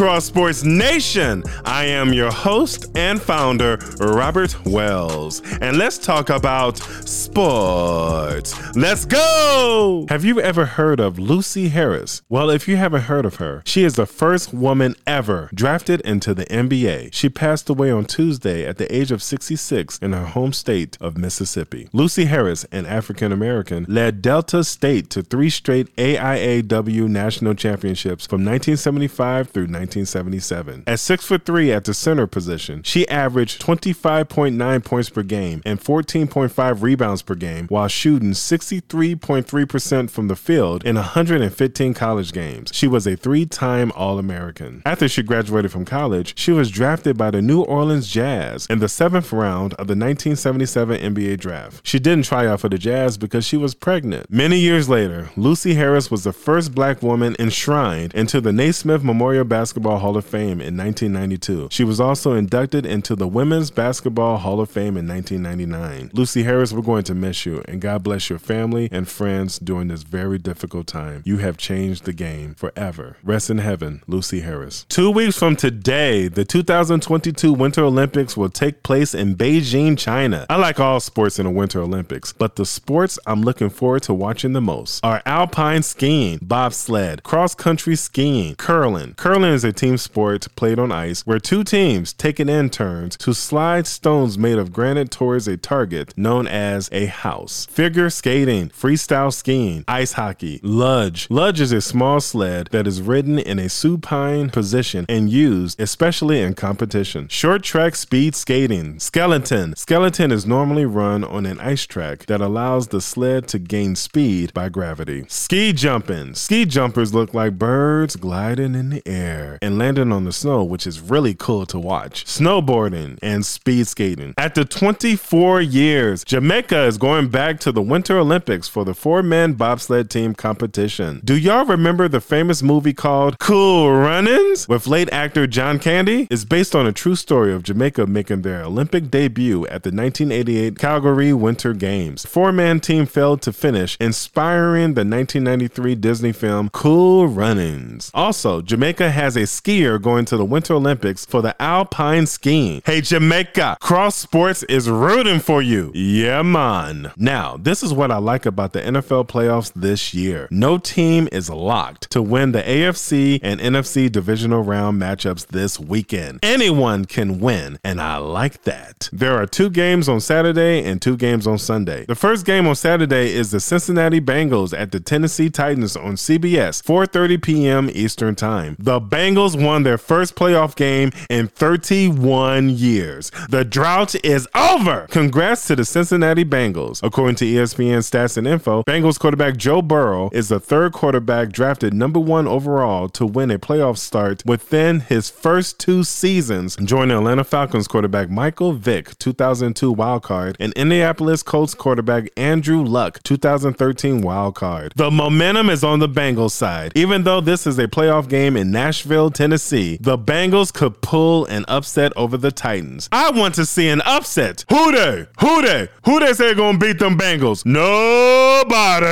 Cross Sports Nation. I am your host and founder, Robert Wells. And let's talk about sports. Let's go! Have you ever heard of Lucy Harris? Well, if you haven't heard of her, she is the first woman ever drafted into the NBA. She passed away on Tuesday at the age of 66 in her home state of Mississippi. Lucy Harris, an African American, led Delta State to three straight AIAW national championships from 1975 through 1977. At 6 foot 3 at the center position, she averaged 25.9 points per game and 14.5 rebounds per game while shooting 63.3% from the field in 115 college games. She was a three-time All-American. After she graduated from college, she was drafted by the New Orleans Jazz in the 7th round of the 1977 NBA draft. She didn't try out for the Jazz because she was pregnant. Many years later, Lucy Harris was the first black woman enshrined into the Naismith Memorial Basketball Hall of Fame in 1992. She was also inducted into the Women's Basketball Hall of Fame in 1999. Lucy Harris, we're going to miss you, and God bless your family and friends during this very difficult time. You have changed the game forever. Rest in heaven, Lucy Harris. Two weeks from today, the 2022 Winter Olympics will take place in Beijing, China. I like all sports in the Winter Olympics, but the sports I'm looking forward to watching the most are alpine skiing, bobsled, cross country skiing, curling. Curling is a team sport played on ice where two teams take it in turns to slide stones made of granite towards a target known as a house. Figure skating, freestyle skiing, ice hockey, luge. Luge is a small sled that is ridden in a supine position and used especially in competition. Short track speed skating, skeleton. Skeleton is normally run on an ice track that allows the sled to gain speed by gravity. Ski jumping. Ski jumpers look like birds gliding in the air and landing on the snow, which is really cool to watch. Snowboarding and speed skating. After 24 years, Jamaica is going back to the Winter Olympics for the four man bobsled team competition. Do y'all remember the famous movie called Cool Runnings with late actor John Candy? It's based on a true story of Jamaica making their Olympic debut at the 1988 Calgary Winter Games. Four man team failed to finish, inspiring the 1993 Disney film Cool Runnings. Also, Jamaica has a skier going to the Winter Olympics for the alpine skiing. Hey, Jamaica, cross sports is rooting for you. Yeah, man. Now, this is what I like about the NFL playoffs this year. No team is locked to win the AFC and NFC divisional round matchups this weekend. Anyone can win, and I like that. There are two games on Saturday and two games on Sunday. The first game on Saturday is the Cincinnati Bengals at the Tennessee Titans on CBS, 4:30 p.m. Eastern Time. The Bengals won their first playoff game in 31 years. The drought is over. Congrats to the Cincinnati Bengals. According to ESPN stats and info, Bengals quarterback Joe Burrow is the third quarterback drafted number 1 overall to win a playoff start within his first two seasons, joining Atlanta Falcons quarterback Michael Vick, 2002 wildcard, and Indianapolis Colts quarterback Andrew Luck, 2013 wildcard. The momentum is on the Bengals side. Even though this is a playoff game in Nashville, Tennessee, the Bengals could pull an upset over the Titans. I want to see an upset. Who they? Who they? Who they say gonna beat them Bengals? Nobody.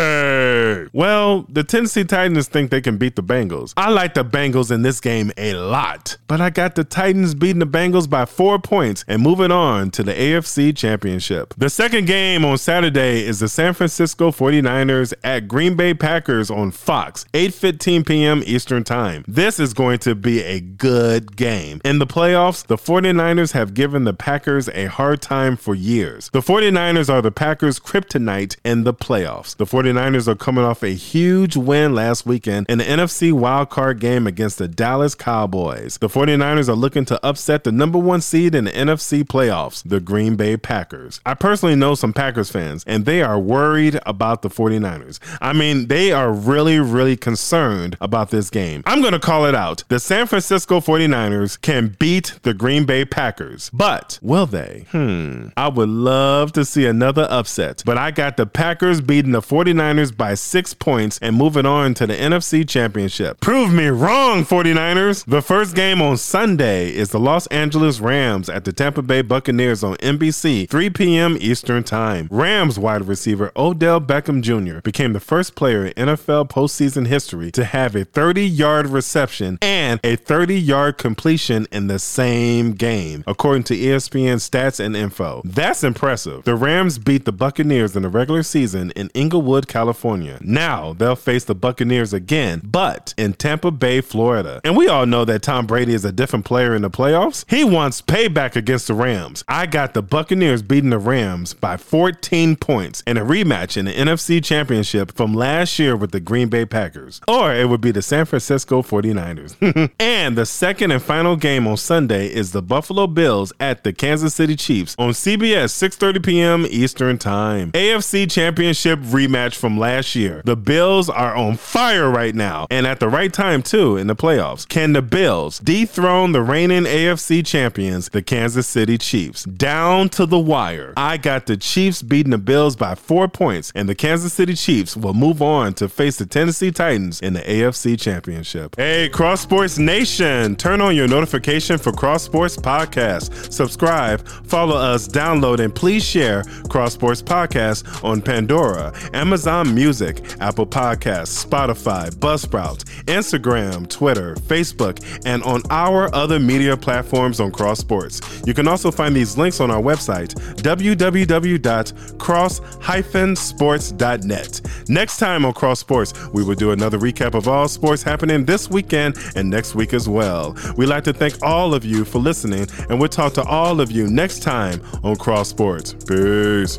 Well, the Tennessee Titans think they can beat the Bengals. I like the Bengals in this game a lot, but I got the Titans beating the Bengals by four points and moving on to the AFC Championship. The second game on Saturday is the San Francisco 49ers at Green Bay Packers on Fox, 8:15 p.m. Eastern Time. This is going to be a good game. In the playoffs, the 49ers have given the Packers a hard time for years. The 49ers are the Packers' kryptonite in the playoffs. The 49ers are coming off a huge win last weekend in the NFC wildcard game against the Dallas Cowboys. The 49ers are looking to upset the number one seed in the NFC playoffs, the Green Bay Packers. I personally know some Packers fans, and they are worried about the 49ers. I mean, they are really, really concerned about this game. I'm going to call it out. The San Francisco 49ers can beat the Green Bay Packers, but will they? Hmm. I would love to see another upset, but I got the Packers beating the 49ers by six points and moving on to the NFC Championship. Prove me wrong, 49ers. The first game on Sunday is the Los Angeles Rams at the Tampa Bay Buccaneers on NBC, 3 p.m. Eastern Time. Rams wide receiver Odell Beckham Jr. became the first player in NFL postseason history to have a 30 yard reception and and a 30 yard completion in the same game, according to ESPN stats and info. That's impressive. The Rams beat the Buccaneers in the regular season in Inglewood, California. Now they'll face the Buccaneers again, but in Tampa Bay, Florida. And we all know that Tom Brady is a different player in the playoffs. He wants payback against the Rams. I got the Buccaneers beating the Rams by 14 points in a rematch in the NFC Championship from last year with the Green Bay Packers. Or it would be the San Francisco 49ers. and the second and final game on Sunday is the Buffalo Bills at the Kansas City Chiefs on CBS 6:30 p.m. Eastern Time. AFC Championship rematch from last year. The Bills are on fire right now and at the right time too in the playoffs. Can the Bills dethrone the reigning AFC champions, the Kansas City Chiefs? Down to the wire. I got the Chiefs beating the Bills by 4 points and the Kansas City Chiefs will move on to face the Tennessee Titans in the AFC Championship. Hey, Cross Sports Nation, turn on your notification for Cross Sports Podcast. Subscribe, follow us, download, and please share Cross Sports Podcast on Pandora, Amazon Music, Apple Podcasts, Spotify, Buzzsprout, Instagram, Twitter, Facebook, and on our other media platforms on Cross Sports. You can also find these links on our website, www.cross-sports.net. Next time on Cross Sports, we will do another recap of all sports happening this weekend and next week as well. We'd like to thank all of you for listening, and we'll talk to all of you next time on Cross Sports. Peace.